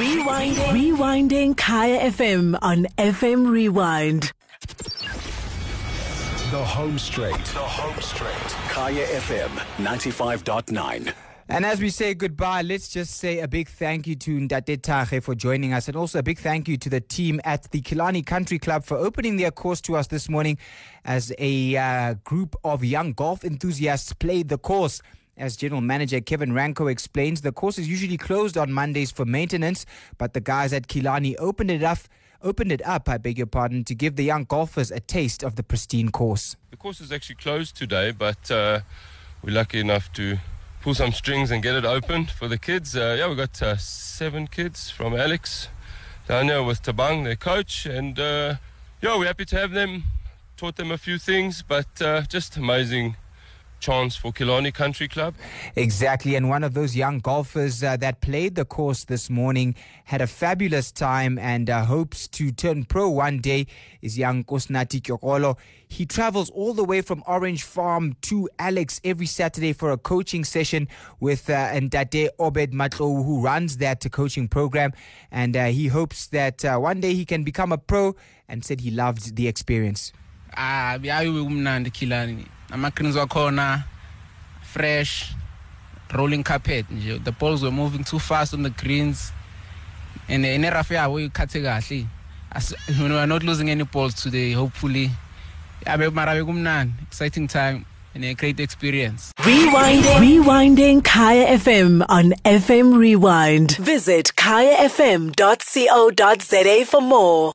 Rewinding. Rewinding Kaya FM on FM Rewind. The Home Straight. The Home Straight. Kaya FM 95.9. And as we say goodbye, let's just say a big thank you to Ndate Tahe for joining us, and also a big thank you to the team at the Killarney Country Club for opening their course to us this morning as a uh, group of young golf enthusiasts played the course. As General Manager Kevin Rankow explains, the course is usually closed on Mondays for maintenance, but the guys at Killarney opened it up. Opened it up, I beg your pardon, to give the young golfers a taste of the pristine course. The course is actually closed today, but uh, we're lucky enough to pull some strings and get it open for the kids. Uh, yeah, we got uh, seven kids from Alex down here with Tabang, their coach, and uh, yeah, we're happy to have them. Taught them a few things, but uh, just amazing chance for Killarney Country Club. Exactly, and one of those young golfers uh, that played the course this morning had a fabulous time and uh, hopes to turn pro one day is young Kosnati Kyokolo. He travels all the way from Orange Farm to Alex every Saturday for a coaching session with uh, Ndate Obed Matlo, who runs that coaching program. And uh, he hopes that uh, one day he can become a pro and said he loved the experience. ah byayiwe kumnandi khilani ama-greens wakhona fresh rolling carpet nje the balls were moving too fast on the greens and neraf yabo ikhathe kahle we are not losing any balls today hopefully exciting time and a great experience Rewinding. Rewinding Kaya FM on FM Rewind. Visit kayafm.co.za for more.